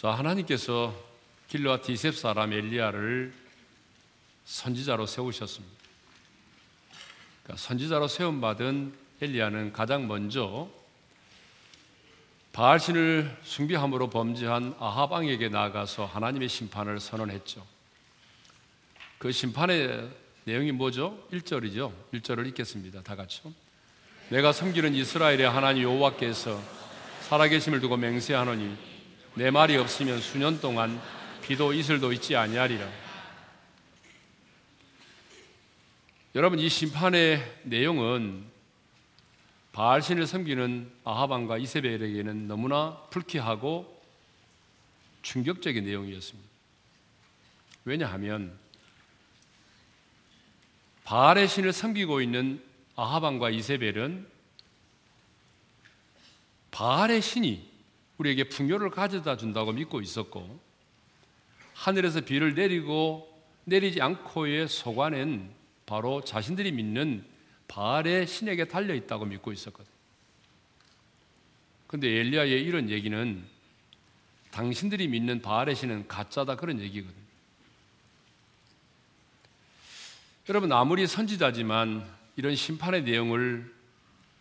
자, 하나님께서 길르와 디셉 사람 엘리야를 선지자로 세우셨습니다. 그러니까 선지자로 세움받은 엘리야는 가장 먼저 바알신을 숭배함으로 범죄한 아합 왕에게 나아가서 하나님의 심판을 선언했죠. 그 심판의 내용이 뭐죠? 1절이죠. 1절을 읽겠습니다. 다 같이요. 내가 섬기는 이스라엘의 하나님 여호와께서 살아계심을 두고 맹세하노니 내 말이 없으면 수년 동안 비도 이슬도 있지 아니하리라. 여러분 이 심판의 내용은 바알신을 섬기는 아하방과 이세벨에게는 너무나 불쾌하고 충격적인 내용이었습니다. 왜냐하면 바알의 신을 섬기고 있는 아하방과 이세벨은 바알의 신이 우리에게 풍요를 가져다 준다고 믿고 있었고 하늘에서 비를 내리고 내리지 않고의 소관은 바로 자신들이 믿는 바알의 신에게 달려 있다고 믿고 있었거든. 근데 엘리야의 이런 얘기는 당신들이 믿는 바알의 신은 가짜다 그런 얘기거든. 여러분 아무리 선지자지만 이런 심판의 내용을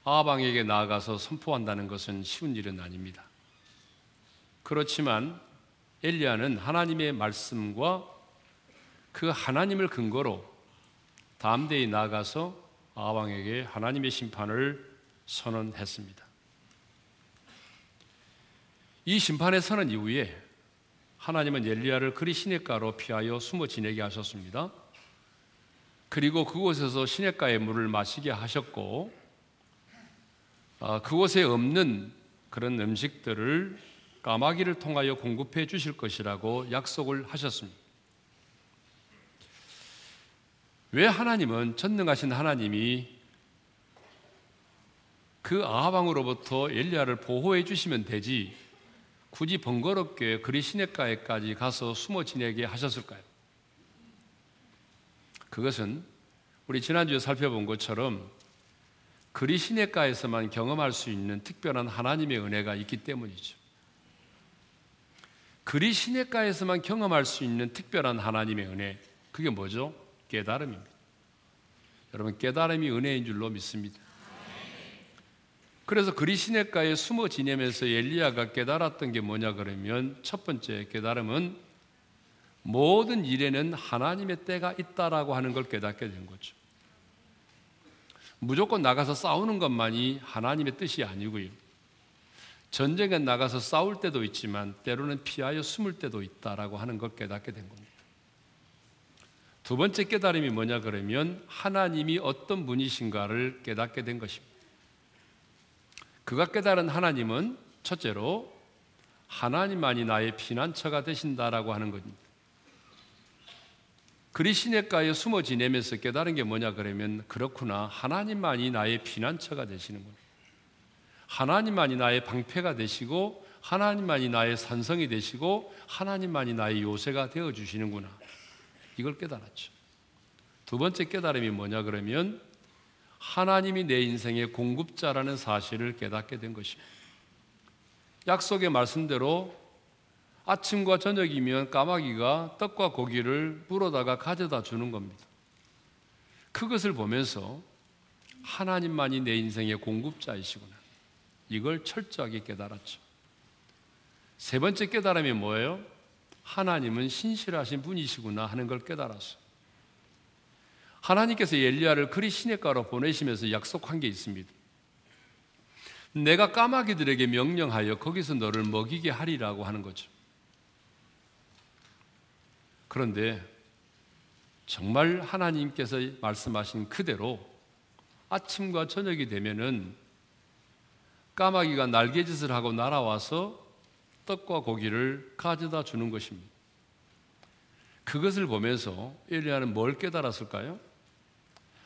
아방에게 나아가서 선포한다는 것은 쉬운 일은 아닙니다. 그렇지만 엘리야는 하나님의 말씀과 그 하나님을 근거로 담대히 나아가서 아왕에게 하나님의 심판을 선언했습니다. 이 심판의 선언 이후에 하나님은 엘리야를 그리 시냇가로 피하여 숨어 지내게 하셨습니다. 그리고 그곳에서 시냇가의 물을 마시게 하셨고 아, 그곳에 없는 그런 음식들을 까마귀를 통하여 공급해 주실 것이라고 약속을 하셨습니다. 왜 하나님은 전능하신 하나님이 그 아하방으로부터 엘리야를 보호해 주시면 되지 굳이 번거롭게 그리 시냇가에까지 가서 숨어 지내게 하셨을까요? 그것은 우리 지난주에 살펴본 것처럼 그리 시냇가에서만 경험할 수 있는 특별한 하나님의 은혜가 있기 때문이죠. 그리 시냇가에서만 경험할 수 있는 특별한 하나님의 은혜, 그게 뭐죠? 깨달음입니다. 여러분 깨달음이 은혜인 줄로 믿습니다. 그래서 그리 시냇가에 숨어 지내면서 엘리야가 깨달았던 게 뭐냐 그러면 첫 번째 깨달음은 모든 일에는 하나님의 때가 있다라고 하는 걸 깨닫게 된 거죠. 무조건 나가서 싸우는 것만이 하나님의 뜻이 아니고요. 전쟁에 나가서 싸울 때도 있지만 때로는 피하여 숨을 때도 있다라고 하는 걸 깨닫게 된 겁니다. 두 번째 깨달음이 뭐냐 그러면 하나님이 어떤 분이신가를 깨닫게 된 것입니다. 그가 깨달은 하나님은 첫째로 하나님만이 나의 피난처가 되신다라고 하는 겁니다. 그리 시냇가에 숨어 지내면서 깨달은 게 뭐냐 그러면 그렇구나 하나님만이 나의 피난처가 되시는구나. 하나님만이 나의 방패가 되시고 하나님만이 나의 산성이 되시고 하나님만이 나의 요새가 되어 주시는구나. 이걸 깨달았죠. 두 번째 깨달음이 뭐냐 그러면 하나님이 내 인생의 공급자라는 사실을 깨닫게 된 것입니다. 약속의 말씀대로 아침과 저녁이면 까마귀가 떡과 고기를 물어다가 가져다 주는 겁니다. 그것을 보면서 하나님만이 내 인생의 공급자이시구나. 이걸 철저하게 깨달았죠. 세 번째 깨달음이 뭐예요? 하나님은 신실하신 분이시구나 하는 걸 깨달았어. 하나님께서 엘리야를 그리 시냇가로 보내시면서 약속한 게 있습니다. 내가 까마귀들에게 명령하여 거기서 너를 먹이게 하리라고 하는 거죠. 그런데 정말 하나님께서 말씀하신 그대로 아침과 저녁이 되면은 까마귀가 날개짓을 하고 날아와서 떡과 고기를 가져다 주는 것입니다. 그것을 보면서 엘리야는 뭘 깨달았을까요?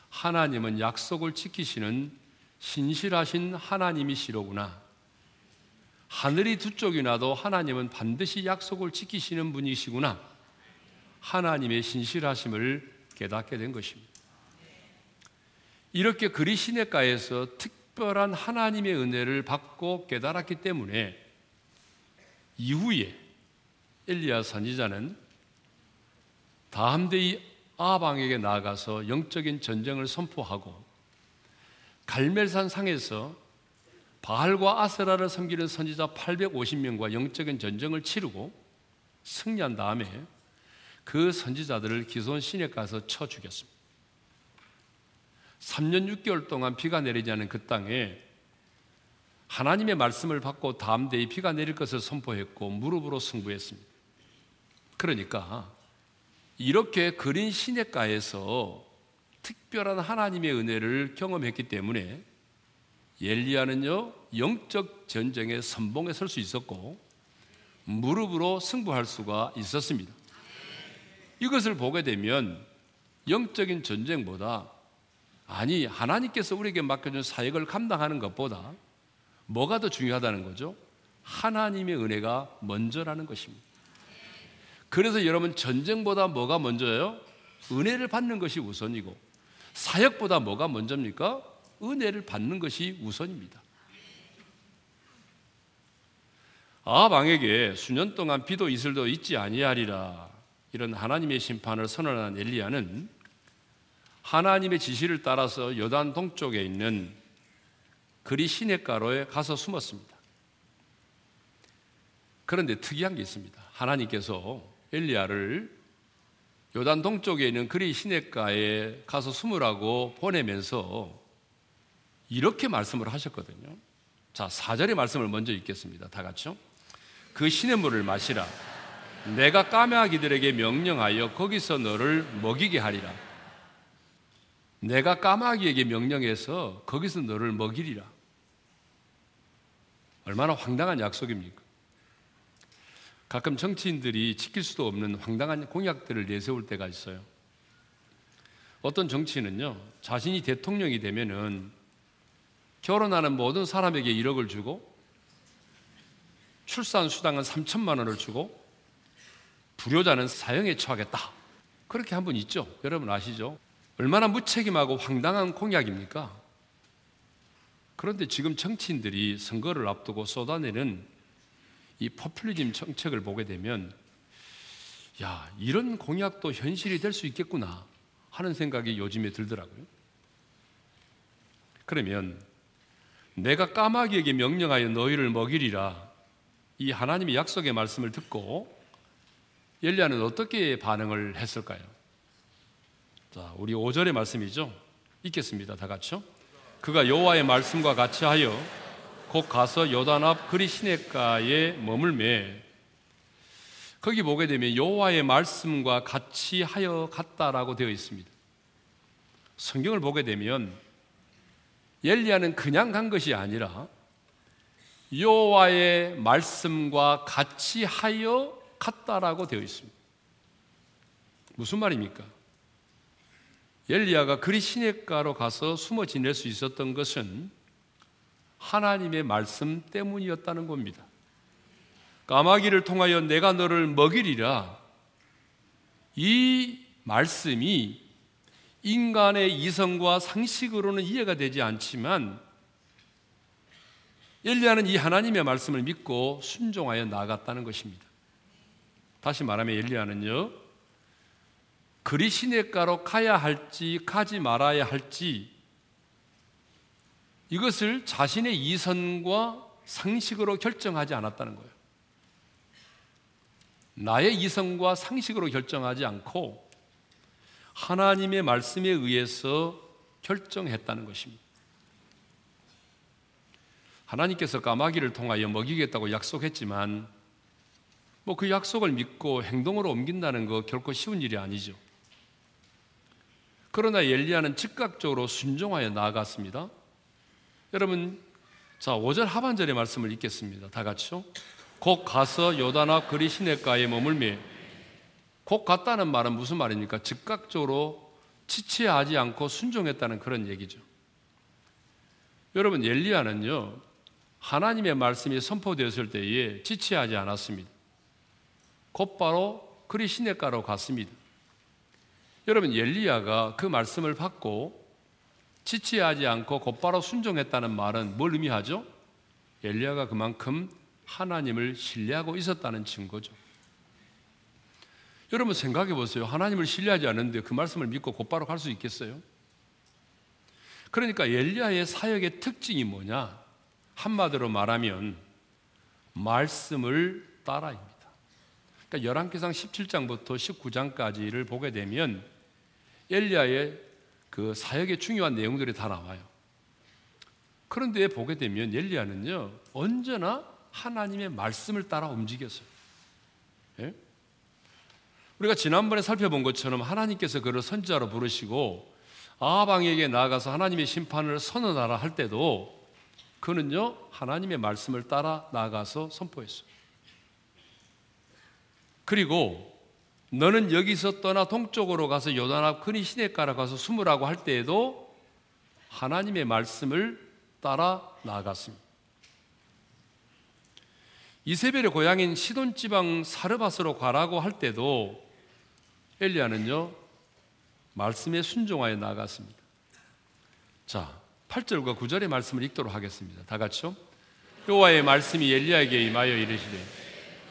하나님은 약속을 지키시는 신실하신 하나님이시로구나. 하늘이 두 쪽이 나도 하나님은 반드시 약속을 지키시는 분이시구나. 하나님의 신실하심을 깨닫게 된 것입니다. 이렇게 그리 시냇가에서 특 별한 하나님의 은혜를 받고 깨달았기 때문에 이후에 엘리야 선지자는 다함대의 아방에게 나아가서 영적인 전쟁을 선포하고 갈멜산 상에서 바알과 아세라를 섬기는 선지자 850명과 영적인 전쟁을 치르고 승리한 다음에 그 선지자들을 기손 시내 가서 쳐 죽였습니다. 3년 6개월 동안 비가 내리지 않은 그 땅에 하나님의 말씀을 받고 다음 대에 비가 내릴 것을 선포했고 무릎으로 승부했습니다. 그러니까 이렇게 그린 시내가에서 특별한 하나님의 은혜를 경험했기 때문에 엘리야는요 영적 전쟁에 선봉에 설 수 있었고 무릎으로 승부할 수가 있었습니다. 이것을 보게 되면 영적인 전쟁보다 아니 하나님께서 우리에게 맡겨준 사역을 감당하는 것보다 뭐가 더 중요하다는 거죠? 하나님의 은혜가 먼저라는 것입니다. 그래서 여러분 전쟁보다 뭐가 먼저예요? 은혜를 받는 것이 우선이고 사역보다 뭐가 먼저입니까? 은혜를 받는 것이 우선입니다. 아방에게 수년 동안 비도 이슬도 있지 아니하리라 이런 하나님의 심판을 선언한 엘리야는 하나님의 지시를 따라서 요단 동쪽에 있는 그리 시냇가로에 가서 숨었습니다. 그런데 특이한 게 있습니다. 하나님께서 엘리야를 요단 동쪽에 있는 그리 시냇가에 가서 숨으라고 보내면서 이렇게 말씀을 하셨거든요. 자, 4절의 말씀을 먼저 읽겠습니다. 다 같이요. 그 시냇물을 마시라. 내가 까마귀들에게 명령하여 거기서 너를 먹이게 하리라. 내가 까마귀에게 명령해서 거기서 너를 먹이리라. 얼마나 황당한 약속입니까? 가끔 정치인들이 지킬 수도 없는 황당한 공약들을 내세울 때가 있어요. 어떤 정치인은요, 자신이 대통령이 되면은 결혼하는 모든 사람에게 1억을 주고 출산 수당은 3천만 원을 주고 불효자는 사형에 처하겠다. 그렇게 한 분 있죠. 여러분 아시죠? 얼마나 무책임하고 황당한 공약입니까? 그런데 지금 정치인들이 선거를 앞두고 쏟아내는 이 포퓰리즘 정책을 보게 되면 야, 이런 공약도 현실이 될 수 있겠구나 하는 생각이 요즘에 들더라고요. 그러면 내가 까마귀에게 명령하여 너희를 먹이리라 이 하나님의 약속의 말씀을 듣고 엘리야는 어떻게 반응을 했을까요? 자, 우리 5절의 말씀이죠. 읽겠습니다. 다 같이요. 그가 여호와의 말씀과 같이 하여 곧 가서 요단 앞 그리 시냇가에 머물매 거기 보게 되면 여호와의 말씀과 같이 하여 갔다라고 되어 있습니다. 성경을 보게 되면 엘리야는 그냥 간 것이 아니라 여호와의 말씀과 같이 하여 갔다라고 되어 있습니다. 무슨 말입니까? 엘리야가 그리 시냇가로 가서 숨어 지낼 수 있었던 것은 하나님의 말씀 때문이었다는 겁니다. 까마귀를 통하여 내가 너를 먹이리라. 이 말씀이 인간의 이성과 상식으로는 이해가 되지 않지만 엘리야는 이 하나님의 말씀을 믿고 순종하여 나아갔다는 것입니다. 다시 말하면 엘리야는요, 그리 시냇가로 가야 할지 가지 말아야 할지 이것을 자신의 이성과 상식으로 결정하지 않았다는 거예요. 나의 이성과 상식으로 결정하지 않고 하나님의 말씀에 의해서 결정했다는 것입니다. 하나님께서 까마귀를 통하여 먹이겠다고 약속했지만 뭐 그 약속을 믿고 행동으로 옮긴다는 거 결코 쉬운 일이 아니죠. 그러나 엘리야는 즉각적으로 순종하여 나아갔습니다. 여러분 자 5절 하반절의 말씀을 읽겠습니다. 다 같이요. 곧 가서 요단 앞 그리 시냇가에 머물매 곧 갔다는 말은 무슨 말입니까? 즉각적으로 지체하지 않고 순종했다는 그런 얘기죠. 여러분 엘리야는요 하나님의 말씀이 선포되었을 때에 지체하지 않았습니다. 곧바로 그리 시냇가로 갔습니다. 여러분 엘리야가 그 말씀을 받고 지체하지 않고 곧바로 순종했다는 말은 뭘 의미하죠? 엘리야가 그만큼 하나님을 신뢰하고 있었다는 증거죠. 여러분 생각해 보세요. 하나님을 신뢰하지 않는데 그 말씀을 믿고 곧바로 갈 수 있겠어요? 그러니까 엘리야의 사역의 특징이 뭐냐? 한마디로 말하면 말씀을 따라입니다. 그러니까 열왕기상 17장부터 19장까지를 보게 되면 엘리야의 그 사역의 중요한 내용들이 다 나와요. 그런데 보게 되면 엘리야는요 언제나 하나님의 말씀을 따라 움직였어요. 예? 우리가 지난번에 살펴본 것처럼 하나님께서 그를 선지자로 부르시고 아방에게 나아가서 하나님의 심판을 선언하라 할 때도 그는요 하나님의 말씀을 따라 나아가서 선포했어요. 그리고 너는 여기서 떠나 동쪽으로 가서 요단 앞 근이 시내가로 가서 숨으라고 할 때에도 하나님의 말씀을 따라 나아갔습니다. 이세벨의 고향인 시돈 지방 사르바스로 가라고 할 때도 엘리야는요 말씀에 순종하여 나아갔습니다. 자, 8절과 9절의 말씀을 읽도록 하겠습니다. 다 같이요. 여호와의 말씀이 엘리야에게 임하여 이르시되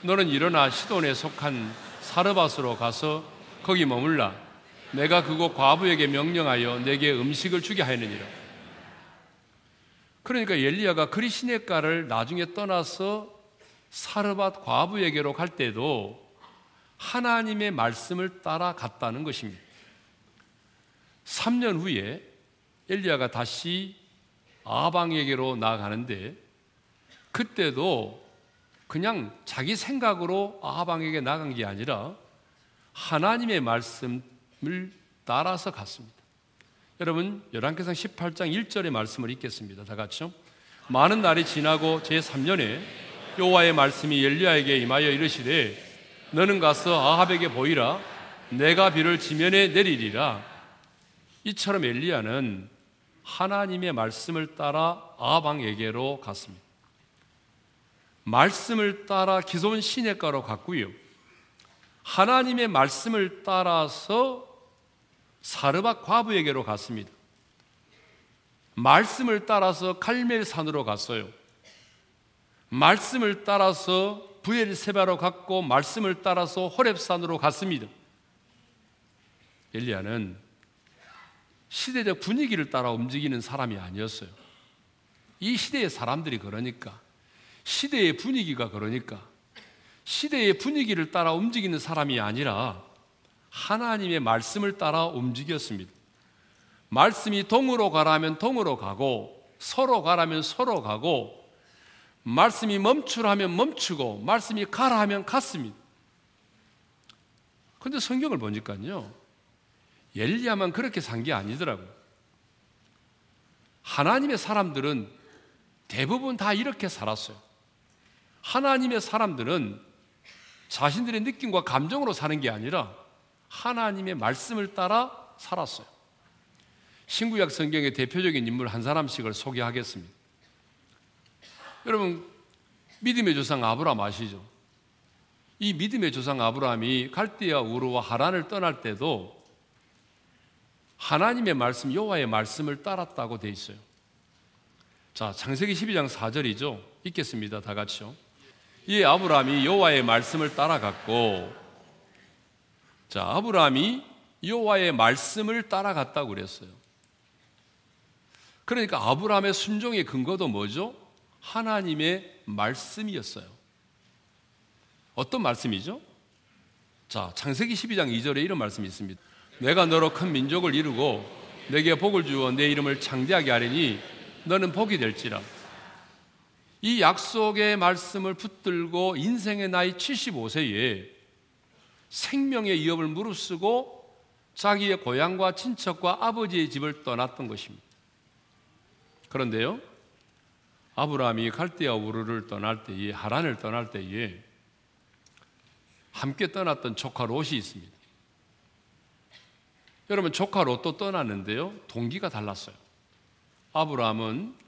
너는 일어나 시돈에 속한 사르바스로 가서 거기 머물라 내가 그곳 과부에게 명령하여 내게 음식을 주게 하였느니라. 그러니까 엘리야가 그리 시내가를 나중에 떠나서 사르밧 과부에게로 갈 때도 하나님의 말씀을 따라갔다는 것입니다. 3년 후에 엘리야가 다시 아방에게로 나아가는데 그때도 그냥 자기 생각으로 아방에게 나간 게 아니라 하나님의 말씀을 따라서 갔습니다. 여러분 열왕기상 18장 1절의 말씀을 읽겠습니다. 다 같이요. 많은 날이 지나고 제 3년에 여호와의 말씀이 엘리야에게 임하여 이르시되 너는 가서 아합에게 보이라 내가 비를 지면에 내리리라 이처럼 엘리야는 하나님의 말씀을 따라 아방에게로 갔습니다. 말씀을 따라 기존 시내가로 갔고요. 하나님의 말씀을 따라서 사르밧 과부에게로 갔습니다. 말씀을 따라서 칼멜산으로 갔어요. 말씀을 따라서 부엘세바로 갔고 말씀을 따라서 호렙산으로 갔습니다. 엘리야는 시대적 분위기를 따라 움직이는 사람이 아니었어요. 이 시대의 사람들이 그러니까 시대의 분위기가 그러니까 시대의 분위기를 따라 움직이는 사람이 아니라 하나님의 말씀을 따라 움직였습니다. 말씀이 동으로 가라면 동으로 가고 서로 가라면 서로 가고 말씀이 멈추라면 멈추고 말씀이 가라 하면 갔습니다. 근데 성경을 보니까요. 엘리야만 그렇게 산 게 아니더라고요. 하나님의 사람들은 대부분 다 이렇게 살았어요. 하나님의 사람들은 자신들의 느낌과 감정으로 사는 게 아니라 하나님의 말씀을 따라 살았어요. 신구약 성경의 대표적인 인물 한 사람씩을 소개하겠습니다. 여러분 믿음의 조상 아브라함 아시죠? 이 믿음의 조상 아브라함이 갈대아 우르와 하란을 떠날 때도 하나님의 말씀 여호와의 말씀을 따랐다고 돼 있어요. 자, 창세기 12장 4절이죠. 읽겠습니다. 다 같이요. 이 아브라함이 여호와의 말씀을 따라갔고 자, 아브라함이 여호와의 말씀을 따라갔다고 그랬어요. 그러니까 아브라함의 순종의 근거도 뭐죠? 하나님의 말씀이었어요. 어떤 말씀이죠? 자, 창세기 12장 2절에 이런 말씀이 있습니다. 내가 너로 큰 민족을 이루고 내게 복을 주어 내 이름을 창대하게 하리니 너는 복이 될지라. 이 약속의 말씀을 붙들고 인생의 나이 75세에 생명의 위협을 무릅쓰고 자기의 고향과 친척과 아버지의 집을 떠났던 것입니다. 그런데요, 아브라함이 갈대아 우르를 떠날 때에 하란을 떠날 때에 함께 떠났던 조카 롯이 있습니다. 여러분 조카 롯도 떠났는데요. 동기가 달랐어요. 아브라함은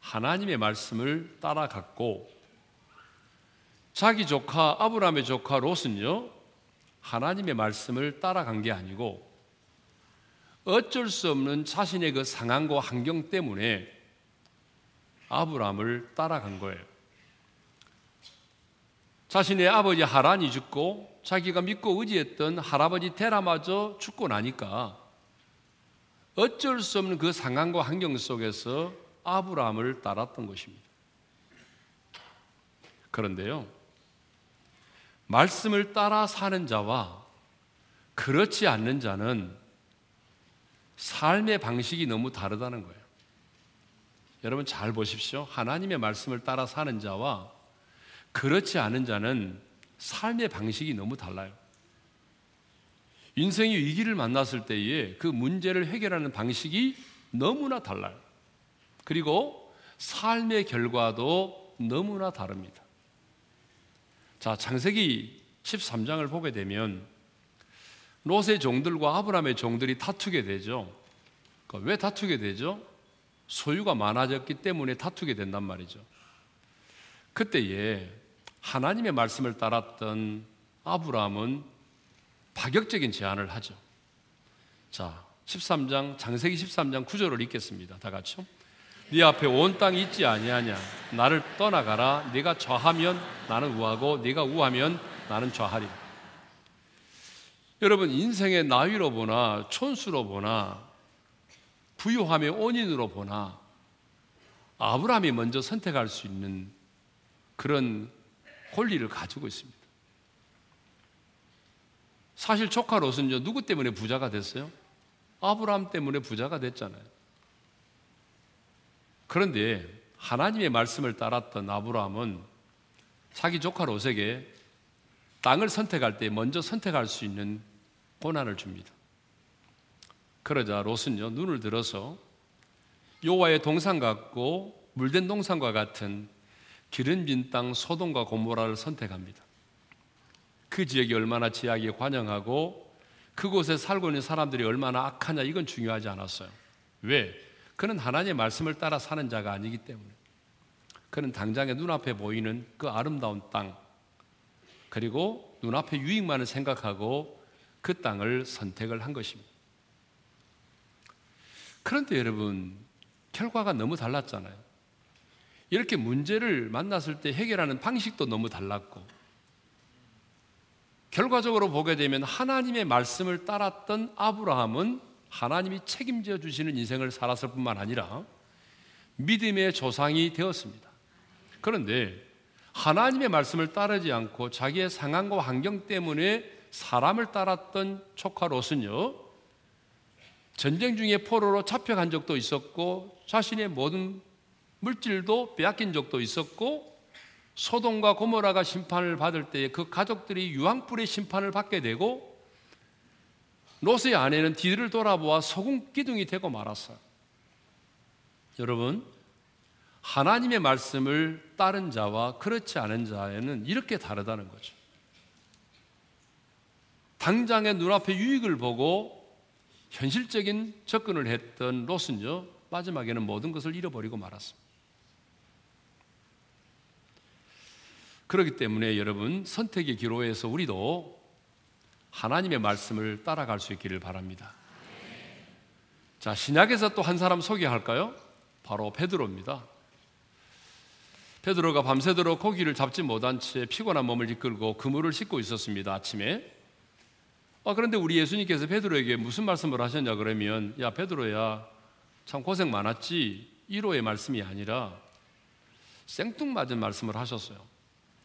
하나님의 말씀을 따라갔고 자기 조카 아브라함의 조카 롯은요. 하나님의 말씀을 따라간 게 아니고 어쩔 수 없는 자신의 그 상황과 환경 때문에 아브라함을 따라간 거예요. 자신의 아버지 하란이 죽고 자기가 믿고 의지했던 할아버지 테라마저 죽고 나니까 어쩔 수 없는 그 상황과 환경 속에서 아브라함을 따랐던 것입니다. 그런데요, 말씀을 따라 사는 자와 그렇지 않는 자는 삶의 방식이 너무 다르다는 거예요. 여러분 잘 보십시오. 하나님의 말씀을 따라 사는 자와 그렇지 않은 자는 삶의 방식이 너무 달라요. 인생의 위기를 만났을 때에 그 문제를 해결하는 방식이 너무나 달라요. 그리고 삶의 결과도 너무나 다릅니다. 자, 창세기 13장을 보게 되면 롯의 종들과 아브라함의 종들이 다투게 되죠. 왜 다투게 되죠? 소유가 많아졌기 때문에 다투게 된단 말이죠. 그때에 하나님의 말씀을 따랐던 아브라함은 파격적인 제안을 하죠. 자, 13장 장세기 13장 9절을 읽겠습니다. 다 같이요. 네 앞에 온 땅이 있지 아니하냐 나를 떠나가라 네가 좌하면 나는 우하고 네가 우하면 나는 좌하리 여러분 인생의 나이로 보나 촌수로 보나 부유함의 원인으로 보나 아브라함이 먼저 선택할 수 있는 그런 권리를 가지고 있습니다. 사실 조카 롯은요 누구 때문에 부자가 됐어요? 아브라함 때문에 부자가 됐잖아요. 그런데 하나님의 말씀을 따랐던 아브라함은 자기 조카 롯에게 땅을 선택할 때 먼저 선택할 수 있는 고난을 줍니다. 그러자 롯은요 눈을 들어서 요와의 동산 같고 물된 동산과 같은 기름 빈땅 소돔과 고모라를 선택합니다. 그 지역이 얼마나 지하게 관영하고 그곳에 살고 있는 사람들이 얼마나 악하냐 이건 중요하지 않았어요. 왜? 그는 하나님의 말씀을 따라 사는 자가 아니기 때문에. 그는 당장에 눈앞에 보이는 그 아름다운 땅 그리고 눈앞에 유익만을 생각하고 그 땅을 선택을 한 것입니다. 그런데 여러분, 결과가 너무 달랐잖아요. 이렇게 문제를 만났을 때 해결하는 방식도 너무 달랐고, 결과적으로 보게 되면 하나님의 말씀을 따랐던 아브라함은 하나님이 책임져 주시는 인생을 살았을 뿐만 아니라 믿음의 조상이 되었습니다. 그런데 하나님의 말씀을 따르지 않고 자기의 상황과 환경 때문에 사람을 따랐던 조카 롯은요, 전쟁 중에 포로로 잡혀간 적도 있었고 자신의 모든 물질도 빼앗긴 적도 있었고 소돔과 고모라가 심판을 받을 때에 그 가족들이 유황불의 심판을 받게 되고 롯의 아내는 뒤를 돌아보아 소금 기둥이 되고 말았어요. 여러분, 하나님의 말씀을 따른 자와 그렇지 않은 자에는 이렇게 다르다는 거죠. 당장의 눈앞에 유익을 보고 현실적인 접근을 했던 롯은요, 마지막에는 모든 것을 잃어버리고 말았습니다. 그렇기 때문에 여러분, 선택의 기로에서 우리도 하나님의 말씀을 따라갈 수 있기를 바랍니다. 자, 신약에서 또 한 사람 소개할까요? 바로 베드로입니다. 베드로가 밤새도록 고기를 잡지 못한 채 피곤한 몸을 이끌고 그물을 씻고 있었습니다. 아침에 아, 그런데 우리 예수님께서 베드로에게 무슨 말씀을 하셨냐 그러면 야 베드로야 참 고생 많았지 1호의 말씀이 아니라 생뚱맞은 말씀을 하셨어요.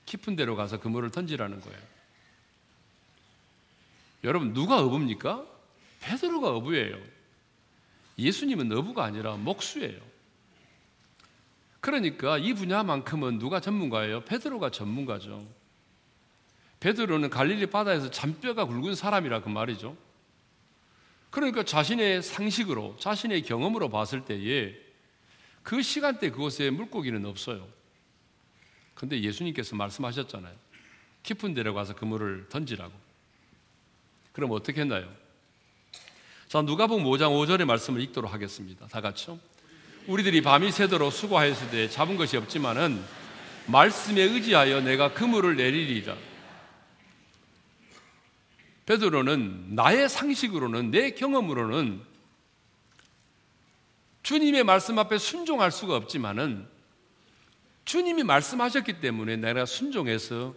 깊은 데로 가서 그물을 던지라는 거예요. 여러분 누가 어부입니까? 베드로가 어부예요. 예수님은 어부가 아니라 목수예요. 그러니까 이 분야만큼은 누가 전문가예요? 베드로가 전문가죠. 베드로는 갈릴리 바다에서 잔뼈가 굵은 사람이라 그 말이죠. 그러니까 자신의 상식으로, 자신의 경험으로 봤을 때에 그 시간대 그곳에 물고기는 없어요. 근데 예수님께서 말씀하셨잖아요. 깊은 데로 가서 그물을 던지라고. 그럼 어떻게 했나요? 자, 누가복음 5장 5절의 말씀을 읽도록 하겠습니다. 다 같이요. 우리들이 밤이 새도록 수고하였을 때 잡은 것이 없지만은 말씀에 의지하여 내가 그물을 내리리라. 베드로는 나의 상식으로는 내 경험으로는 주님의 말씀 앞에 순종할 수가 없지만은 주님이 말씀하셨기 때문에 내가 순종해서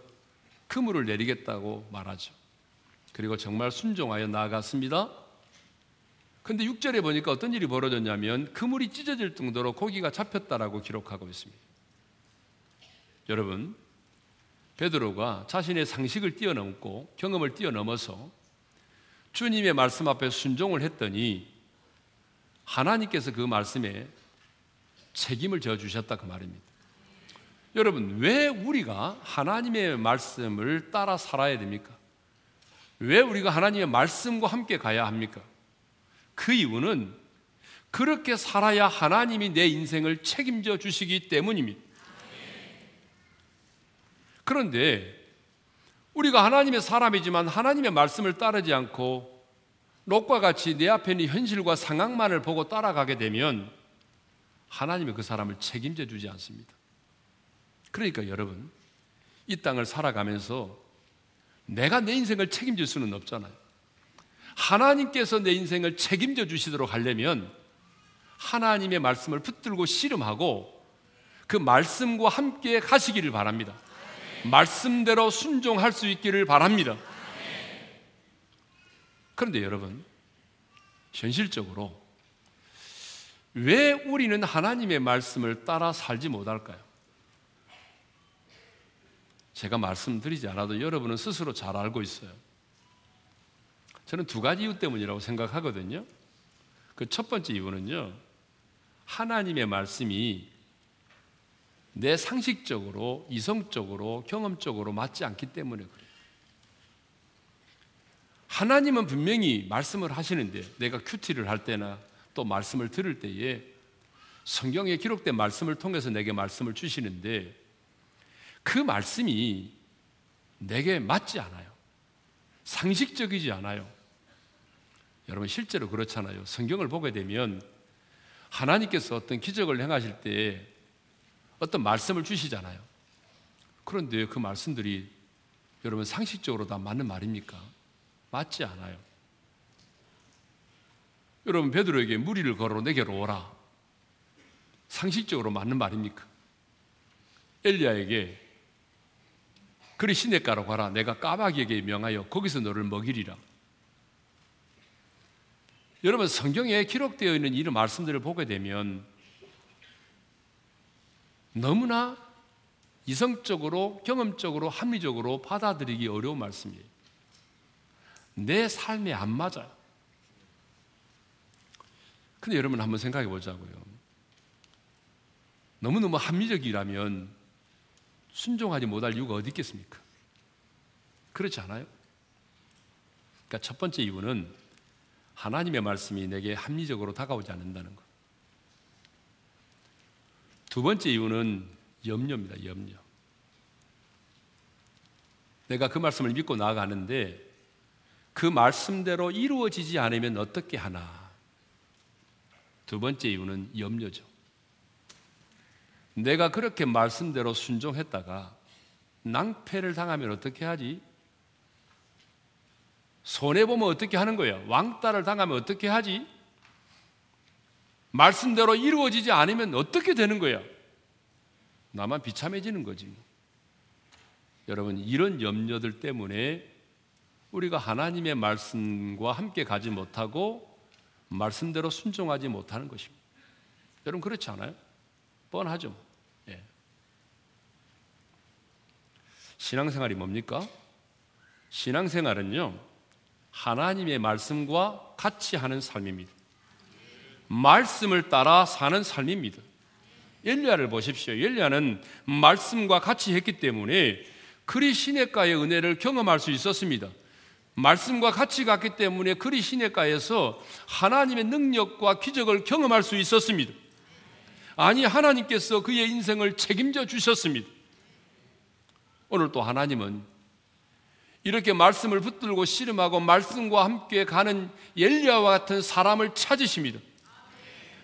그물을 내리겠다고 말하죠. 그리고 정말 순종하여 나아갔습니다. 근데 6절에 보니까 어떤 일이 벌어졌냐면 그물이 찢어질 정도로 고기가 잡혔다라고 기록하고 있습니다. 여러분, 베드로가 자신의 상식을 뛰어넘고 경험을 뛰어넘어서 주님의 말씀 앞에 순종을 했더니 하나님께서 그 말씀에 책임을 져 주셨다 그 말입니다. 여러분, 왜 우리가 하나님의 말씀을 따라 살아야 됩니까? 왜 우리가 하나님의 말씀과 함께 가야 합니까? 그 이유는 그렇게 살아야 하나님이 내 인생을 책임져 주시기 때문입니다. 그런데 우리가 하나님의 사람이지만 하나님의 말씀을 따르지 않고 롯과 같이 내 앞에 있는 현실과 상황만을 보고 따라가게 되면 하나님이 그 사람을 책임져 주지 않습니다. 그러니까 여러분, 이 땅을 살아가면서 내가 내 인생을 책임질 수는 없잖아요. 하나님께서 내 인생을 책임져 주시도록 하려면 하나님의 말씀을 붙들고 씨름하고 그 말씀과 함께 가시기를 바랍니다. 말씀대로 순종할 수 있기를 바랍니다. 그런데 여러분, 현실적으로 왜 우리는 하나님의 말씀을 따라 살지 못할까요? 제가 말씀드리지 않아도 여러분은 스스로 잘 알고 있어요. 저는 두 가지 이유 때문이라고 생각하거든요. 그 첫 번째 이유는요, 하나님의 말씀이 내 상식적으로, 이성적으로, 경험적으로 맞지 않기 때문에 그래요. 하나님은 분명히 말씀을 하시는데, 내가 큐티를 할 때나 또 말씀을 들을 때에 성경에 기록된 말씀을 통해서 내게 말씀을 주시는데, 그 말씀이 내게 맞지 않아요. 상식적이지 않아요. 여러분, 실제로 그렇잖아요. 성경을 보게 되면 하나님께서 어떤 기적을 행하실 때 어떤 말씀을 주시잖아요. 그런데 그 말씀들이 여러분 상식적으로 다 맞는 말입니까? 맞지 않아요. 여러분 베드로에게 무리를 걸어 내게로 오라. 상식적으로 맞는 말입니까? 엘리야에게 그리 시냇가로 가라. 내가 까마귀에게 명하여 거기서 너를 먹이리라. 여러분 성경에 기록되어 있는 이런 말씀들을 보게 되면 너무나 이성적으로, 경험적으로, 합리적으로 받아들이기 어려운 말씀이에요. 내 삶에 안 맞아요. 근데 여러분 한번 생각해 보자고요. 너무너무 합리적이라면 순종하지 못할 이유가 어디 있겠습니까? 그렇지 않아요? 그러니까 첫 번째 이유는 하나님의 말씀이 내게 합리적으로 다가오지 않는다는 것. 두 번째 이유는 염려입니다. 염려. 내가 그 말씀을 믿고 나아가는데 그 말씀대로 이루어지지 않으면 어떻게 하나? 두 번째 이유는 염려죠. 내가 그렇게 말씀대로 순종했다가 낭패를 당하면 어떻게 하지? 손해보면 어떻게 하는 거야? 왕따를 당하면 어떻게 하지? 말씀대로 이루어지지 않으면 어떻게 되는 거야? 나만 비참해지는 거지. 여러분, 이런 염려들 때문에 우리가 하나님의 말씀과 함께 가지 못하고 말씀대로 순종하지 못하는 것입니다. 여러분, 그렇지 않아요? 뻔하죠. 예. 신앙생활이 뭡니까? 신앙생활은요, 하나님의 말씀과 같이 하는 삶입니다. 말씀을 따라 사는 삶입니다. 엘리야를 보십시오. 엘리야는 말씀과 같이 했기 때문에 그리 시냇가의 은혜를 경험할 수 있었습니다. 말씀과 같이 갔기 때문에 그리 시냇가에서 하나님의 능력과 기적을 경험할 수 있었습니다. 아니 하나님께서 그의 인생을 책임져 주셨습니다. 오늘 또 하나님은 이렇게 말씀을 붙들고 씨름하고 말씀과 함께 가는 엘리야와 같은 사람을 찾으십니다.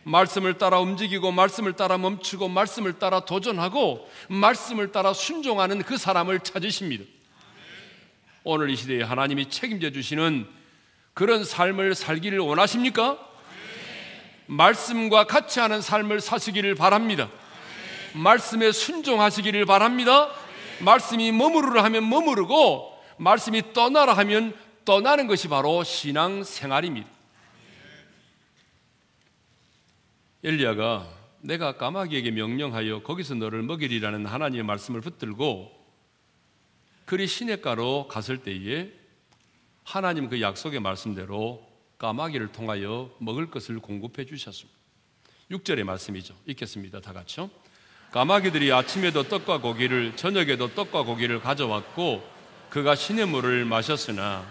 말씀을 따라 움직이고 말씀을 따라 멈추고 말씀을 따라 도전하고 말씀을 따라 순종하는 그 사람을 찾으십니다. 오늘 이 시대에 하나님이 책임져 주시는 그런 삶을 살기를 원하십니까? 말씀과 같이 하는 삶을 사시기를 바랍니다. 말씀에 순종하시기를 바랍니다. 말씀이 머무르라 하면 머무르고 말씀이 떠나라 하면 떠나는 것이 바로 신앙 생활입니다. 엘리야가 내가 까마귀에게 명령하여 거기서 너를 먹이리라는 하나님의 말씀을 붙들고 그리 시냇가로 갔을 때에 하나님 그 약속의 말씀대로 까마귀를 통하여 먹을 것을 공급해 주셨습니다. 6절의 말씀이죠. 읽겠습니다. 다 같이요. 까마귀들이 아침에도 떡과 고기를 저녁에도 떡과 고기를 가져왔고 그가 시냇물을 마셨으나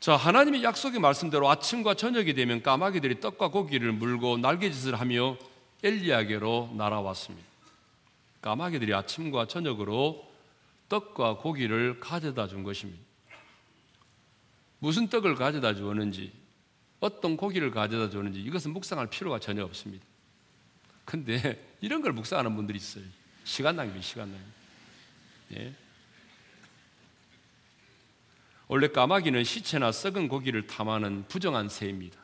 자 하나님의 약속의 말씀대로 아침과 저녁이 되면 까마귀들이 떡과 고기를 물고 날개짓을 하며 엘리야게로 날아왔습니다. 까마귀들이 아침과 저녁으로 떡과 고기를 가져다 준 것입니다. 무슨 떡을 가져다 주었는지 어떤 고기를 가져다 주는지 이것은 묵상할 필요가 전혀 없습니다. 근데 이런 걸 묵상하는 분들이 있어요. 시간 낭비, 시간 낭비. 예. 원래 까마귀는 시체나 썩은 고기를 탐하는 부정한 새입니다.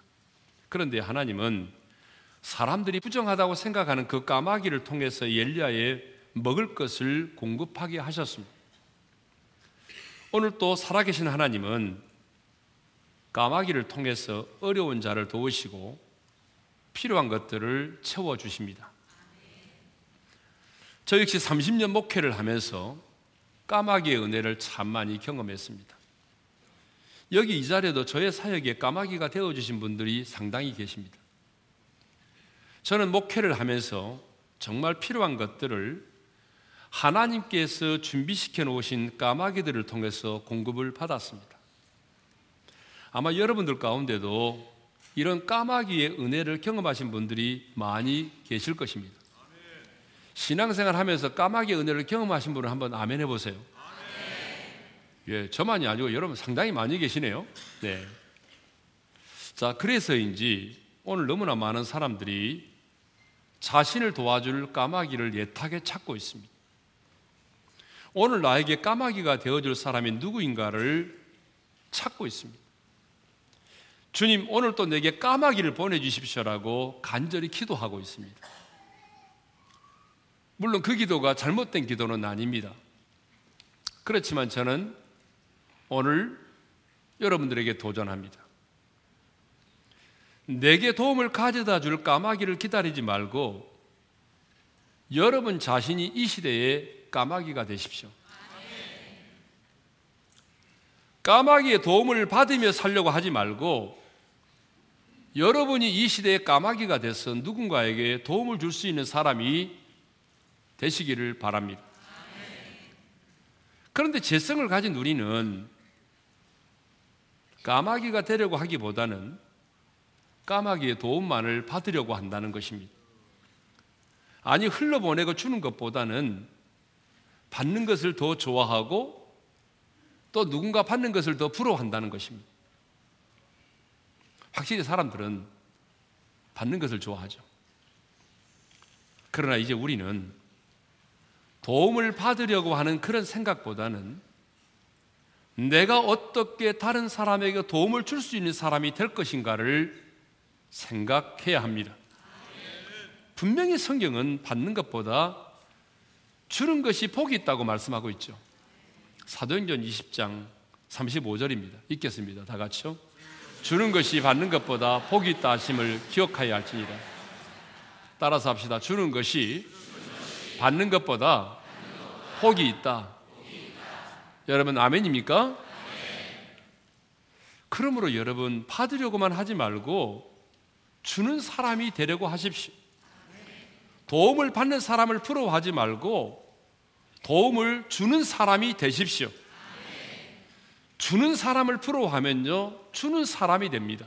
그런데 하나님은 사람들이 부정하다고 생각하는 그 까마귀를 통해서 엘리야의 먹을 것을 공급하게 하셨습니다. 오늘 또 살아계신 하나님은 까마귀를 통해서 어려운 자를 도우시고 필요한 것들을 채워 주십니다. 저 역시 30년 목회를 하면서 까마귀의 은혜를 참 많이 경험했습니다. 여기 이 자리에도 저의 사역에 까마귀가 되어 주신 분들이 상당히 계십니다. 저는 목회를 하면서 정말 필요한 것들을 하나님께서 준비시켜 놓으신 까마귀들을 통해서 공급을 받았습니다. 아마 여러분들 가운데도 이런 까마귀의 은혜를 경험하신 분들이 많이 계실 것입니다. 신앙생활 하면서 까마귀의 은혜를 경험하신 분은 한번 아멘 해보세요. 예, 저만이 아니고 여러분 상당히 많이 계시네요. 네. 자, 그래서인지 오늘 너무나 많은 사람들이 자신을 도와줄 까마귀를 예탁에 찾고 있습니다. 오늘 나에게 까마귀가 되어줄 사람이 누구인가를 찾고 있습니다. 주님, 오늘 또 내게 까마귀를 보내주십시오라고 간절히 기도하고 있습니다. 물론 그 기도가 잘못된 기도는 아닙니다. 그렇지만 저는 오늘 여러분들에게 도전합니다. 내게 도움을 가져다 줄 까마귀를 기다리지 말고 여러분 자신이 이 시대에 까마귀가 되십시오. 까마귀의 도움을 받으며 살려고 하지 말고 여러분이 이 시대의 까마귀가 돼서 누군가에게 도움을 줄 수 있는 사람이 되시기를 바랍니다. 그런데 재성을 가진 우리는 까마귀가 되려고 하기보다는 까마귀의 도움만을 받으려고 한다는 것입니다. 아니, 흘러보내고 주는 것보다는 받는 것을 더 좋아하고 또 누군가 받는 것을 더 부러워한다는 것입니다. 확실히 사람들은 받는 것을 좋아하죠. 그러나 이제 우리는 도움을 받으려고 하는 그런 생각보다는 내가 어떻게 다른 사람에게 도움을 줄 수 있는 사람이 될 것인가를 생각해야 합니다. 분명히 성경은 받는 것보다 주는 것이 복이 있다고 말씀하고 있죠. 사도행전 20장 35절입니다. 읽겠습니다. 다 같이요. 주는 것이 받는 것보다 복이 있다 하심을 기억하여야 할지니라. 따라서 합시다. 주는 것이 받는 것보다 복이 있다. 여러분 아멘입니까? 그러므로 여러분 받으려고만 하지 말고 주는 사람이 되려고 하십시오. 도움을 받는 사람을 부러워하지 말고 도움을 주는 사람이 되십시오. 주는 사람을 부러워하면요, 주는 사람이 됩니다.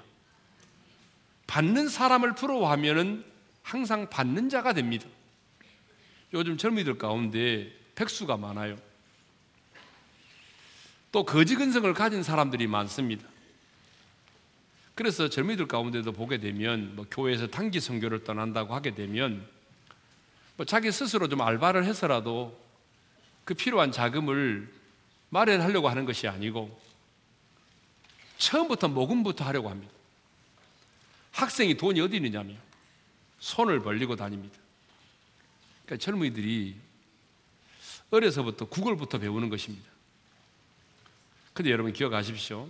받는 사람을 부러워하면은 항상 받는 자가 됩니다. 요즘 젊이들 가운데 백수가 많아요. 또 거지 근성을 가진 사람들이 많습니다. 그래서 젊이들 가운데도 보게 되면 뭐 교회에서 단기 선교를 떠난다고 하게 되면 뭐 자기 스스로 좀 알바를 해서라도 그 필요한 자금을 마련하려고 하는 것이 아니고 처음부터 모금부터 하려고 합니다. 학생이 돈이 어디 있느냐며 손을 벌리고 다닙니다. 그러니까 젊은이들이 어려서부터 국어부터 배우는 것입니다. 근데 여러분 기억하십시오.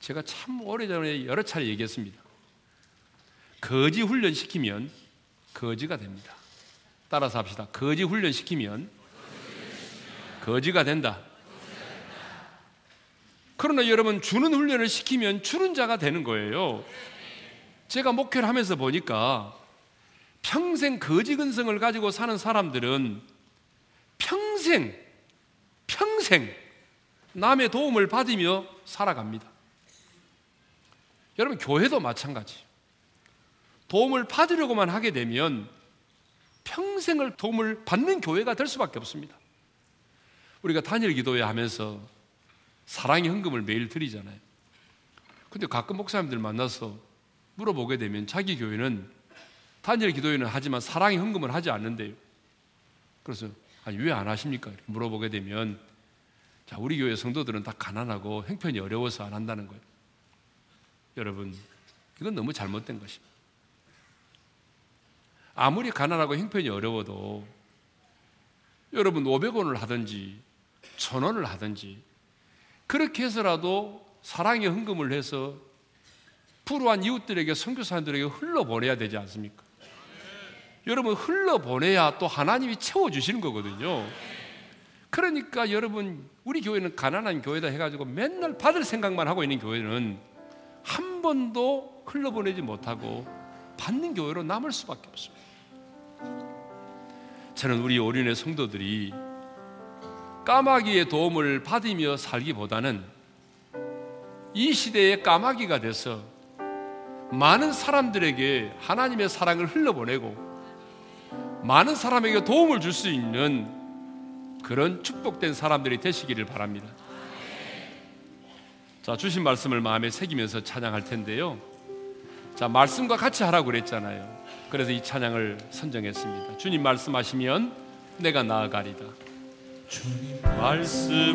제가 참 오래전에 여러 차례 얘기했습니다. 거지 훈련 시키면 거지가 됩니다. 따라서 합시다. 거지 훈련 시키면 거지가 된다. 그러나 여러분 주는 훈련을 시키면 주는 자가 되는 거예요. 제가 목회를 하면서 보니까 평생 거지 근성을 가지고 사는 사람들은 평생 평생 남의 도움을 받으며 살아갑니다. 여러분 교회도 마찬가지. 도움을 받으려고만 하게 되면 평생을 도움을 받는 교회가 될 수밖에 없습니다. 우리가 단일 기도회 하면서 사랑의 헌금을 매일 드리잖아요. 근데 가끔 목사님들 만나서 물어보게 되면 자기 교회는 단일 기도회는 하지만 사랑의 헌금을 하지 않는데요. 그래서 아니 왜 안 하십니까? 물어보게 되면 자, 우리 교회 성도들은 다 가난하고 형편이 어려워서 안 한다는 거예요. 여러분, 이건 너무 잘못된 것입니다. 아무리 가난하고 형편이 어려워도 여러분 500원을 하든지 1000원을 하든지 그렇게 해서라도 사랑의 헌금을 해서 불우한 이웃들에게 선교사님들에게 흘러보내야 되지 않습니까? 여러분 흘러보내야 또 하나님이 채워주시는 거거든요. 그러니까 여러분 우리 교회는 가난한 교회다 해가지고 맨날 받을 생각만 하고 있는 교회는 한 번도 흘러보내지 못하고 받는 교회로 남을 수밖에 없습니다. 저는 우리 오륜의 성도들이 까마귀의 도움을 받으며 살기보다는 이 시대의 까마귀가 돼서 많은 사람들에게 하나님의 사랑을 흘러보내고 많은 사람에게 도움을 줄 수 있는 그런 축복된 사람들이 되시기를 바랍니다. 자, 주신 말씀을 마음에 새기면서 찬양할 텐데요. 자, 말씀과 같이 하라고 그랬잖아요. 그래서 이 찬양을 선정했습니다. 주님 말씀하시면 내가 나아가리다. 주님 말씀하시면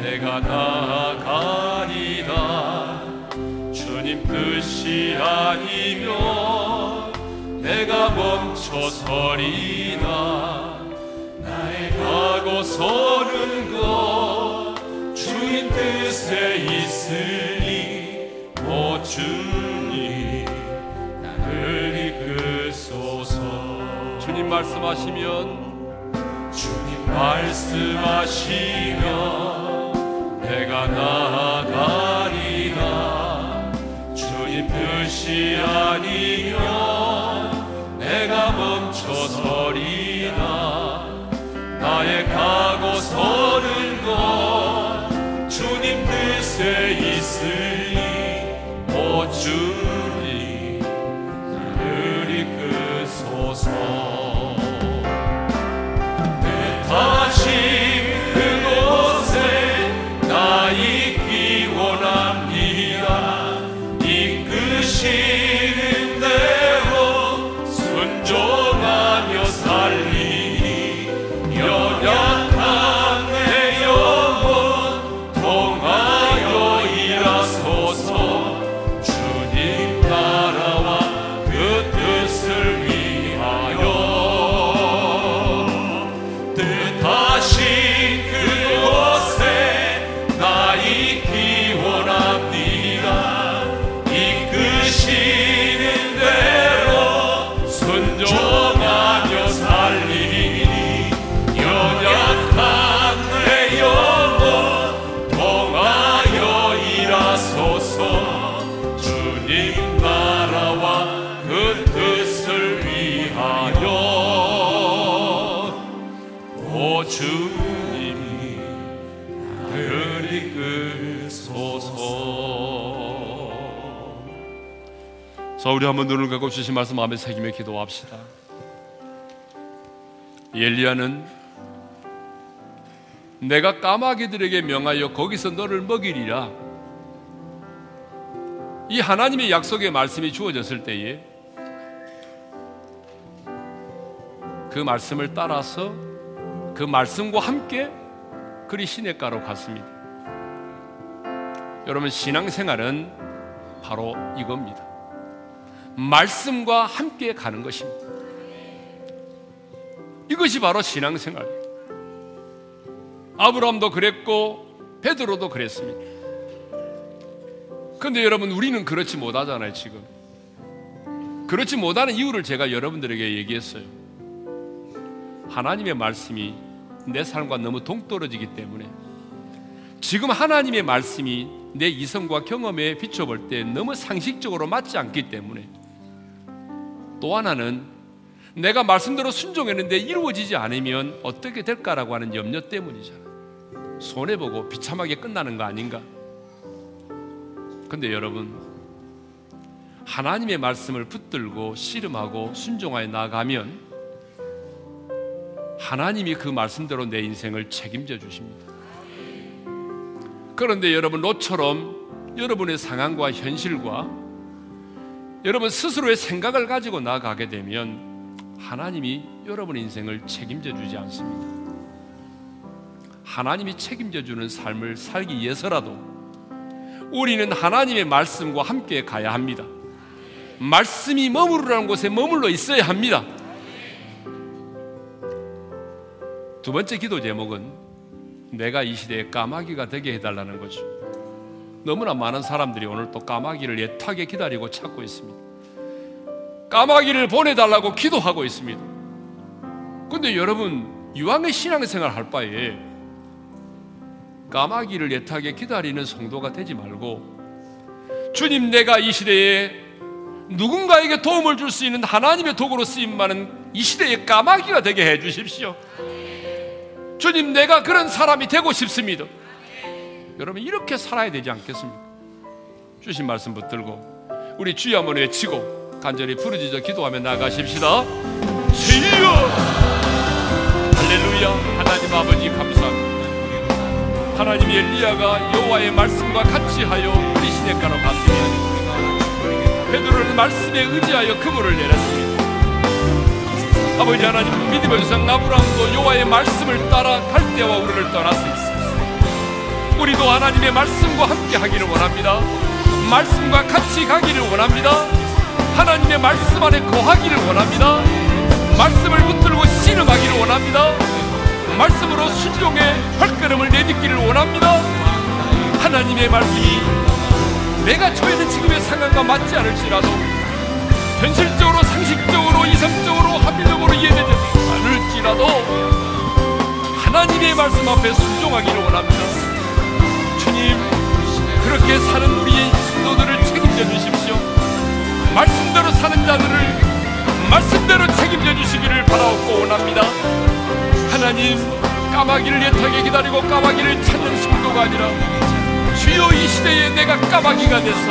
내가 나아가리다. 주님 뜻이 아니면 내가 멈춰서리다. 나의 가고 서는 것 주님 뜻에 있으니 오 주님 나를 이끌소서 주님 말씀하시면 말씀하시면 내가 나아가리다 주님 뜻이 아니면 우리 한번 눈을 감고 주신 말씀 마음에 새기며 기도합시다 엘리야는 내가 까마귀들에게 명하여 거기서 너를 먹이리라 이 하나님의 약속의 말씀이 주어졌을 때에 그 말씀을 따라서 그 말씀과 함께 그리 시냇가로 갔습니다. 여러분 신앙생활은 바로 이겁니다. 말씀과 함께 가는 것입니다. 이것이 바로 신앙생활. 아브라함도 그랬고 베드로도 그랬습니다. 근데 여러분 우리는 그렇지 못하잖아요, 지금. 그렇지 못하는 이유를 제가 여러분들에게 얘기했어요. 하나님의 말씀이 내 삶과 너무 동떨어지기 때문에 지금 하나님의 말씀이 내 이성과 경험에 비춰볼 때 너무 상식적으로 맞지 않기 때문에 또 하나는 내가 말씀대로 순종했는데 이루어지지 않으면 어떻게 될까라고 하는 염려 때문이잖아. 손해보고 비참하게 끝나는 거 아닌가? 근데 여러분, 하나님의 말씀을 붙들고 씨름하고 순종하여 나가면 하나님이 그 말씀대로 내 인생을 책임져 주십니다. 그런데 여러분, 로처럼 여러분의 상황과 현실과 여러분 스스로의 생각을 가지고 나가게 되면 하나님이 여러분의 인생을 책임져 주지 않습니다. 하나님이 책임져 주는 삶을 살기 위해서라도 우리는 하나님의 말씀과 함께 가야 합니다. 말씀이 머무르라는 곳에 머물러 있어야 합니다. 두 번째 기도 제목은 내가 이 시대에 까마귀가 되게 해달라는 거죠. 너무나 많은 사람들이 오늘 또 까마귀를 애타게 기다리고 찾고 있습니다. 까마귀를 보내달라고 기도하고 있습니다. 근데 여러분, 유황의 신앙생활 할 바에 까마귀를 애타게 기다리는 성도가 되지 말고 주님 내가 이 시대에 누군가에게 도움을 줄 수 있는 하나님의 도구로 쓰임 많은 이 시대의 까마귀가 되게 해 주십시오. 주님 내가 그런 사람이 되고 싶습니다. 여러분 이렇게 살아야 되지 않겠습니까? 주신 말씀 붙들고 우리 주여 한번 외치고 간절히 부르짖어 기도하며 나가십시다. 주여 할렐루야 하나님 아버지 감사합니다. 하나님 엘리야가 여호와의 말씀과 같이 하여 우리 시내가로 갔으니 베드로는 말씀에 의지하여 그물을 내렸습니다. 아버지 하나님 믿음의 조상 아브라함도 여호와의 말씀을 따라 갈대와 우르를 떠났습니다. 우리도 하나님의 말씀과 함께 하기를 원합니다. 말씀과 같이 가기를 원합니다. 하나님의 말씀 안에 거하기를 원합니다. 말씀을 붙들고 씨름하기를 원합니다. 말씀으로 순종의 발걸음을 내딛기를 원합니다. 하나님의 말씀이 내가 처해 있는 지금의 상황과 맞지 않을지라도 현실적으로 상식적으로 이성적으로 합리적으로 이해되지 않을지라도 하나님의 말씀 앞에 순종하기를 원합니다. 그렇게 사는 우리의 신도들을 책임져 주십시오. 말씀대로 사는 자들을 말씀대로 책임져 주시기를 바라옵고 원합니다. 하나님 까마귀를 애타게 기다리고 까마귀를 찾는 성도가 아니라 주여 이 시대에 내가 까마귀가 돼서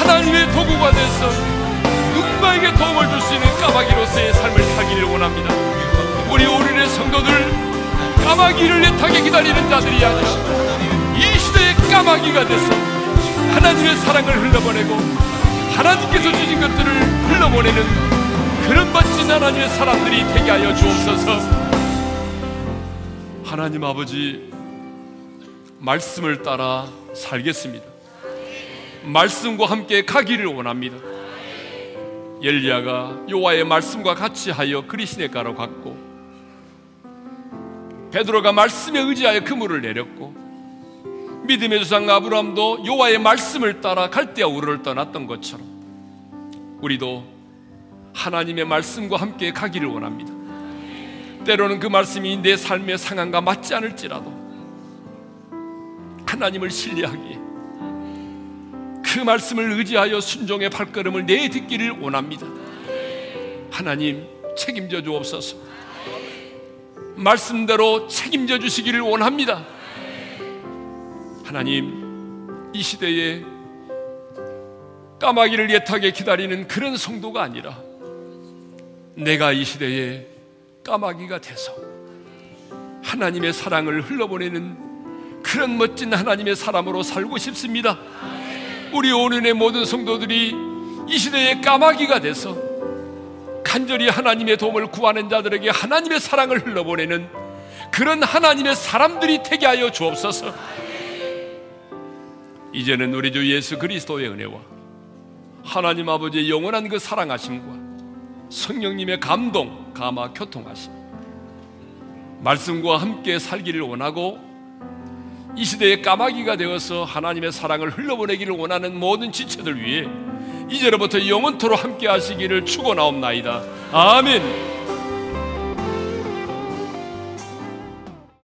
하나님의 도구가 돼서 누군가에게 도움을 줄 수 있는 까마귀로서의 삶을 살기를 원합니다. 우리 오륜의 성도들 까마귀를 애타게 기다리는 자들이 아니라 까마귀가 돼서 하나님의 사랑을 흘러보내고 하나님께서 주신 것들을 흘러보내는 그런 멋진 하나님의 사람들이 되게 하여 주옵소서. 하나님 아버지 말씀을 따라 살겠습니다. 말씀과 함께 가기를 원합니다. 엘리야가 요와의 말씀과 같이 하여 그리시네가로 갔고 베드로가 말씀에 의지하여 그물을 내렸고 믿음의 조상 아브라함도 요와의 말씀을 따라 갈대아 우르를 떠났던 것처럼 우리도 하나님의 말씀과 함께 가기를 원합니다. 때로는 그 말씀이 내 삶의 상황과 맞지 않을지라도 하나님을 신뢰하기에 그 말씀을 의지하여 순종의 발걸음을 내딛기를 원합니다. 하나님 책임져 주옵소서. 말씀대로 책임져 주시기를 원합니다. 하나님 이 시대에 까마귀를 예타게 기다리는 그런 성도가 아니라 내가 이 시대에 까마귀가 돼서 하나님의 사랑을 흘러보내는 그런 멋진 하나님의 사람으로 살고 싶습니다. 우리 오륜의 모든 성도들이 이 시대의 까마귀가 돼서 간절히 하나님의 도움을 구하는 자들에게 하나님의 사랑을 흘러보내는 그런 하나님의 사람들이 되게 하여 주옵소서. 이제는 우리 주 예수 그리스도의 은혜와 하나님 아버지의 영원한 그 사랑하심과 성령님의 감동, 감화, 교통하심 말씀과 함께 살기를 원하고 이 시대의 까마귀가 되어서 하나님의 사랑을 흘러보내기를 원하는 모든 지체들 위해 이제로부터 영원토로 함께 하시기를 축원하옵나이다. 아멘.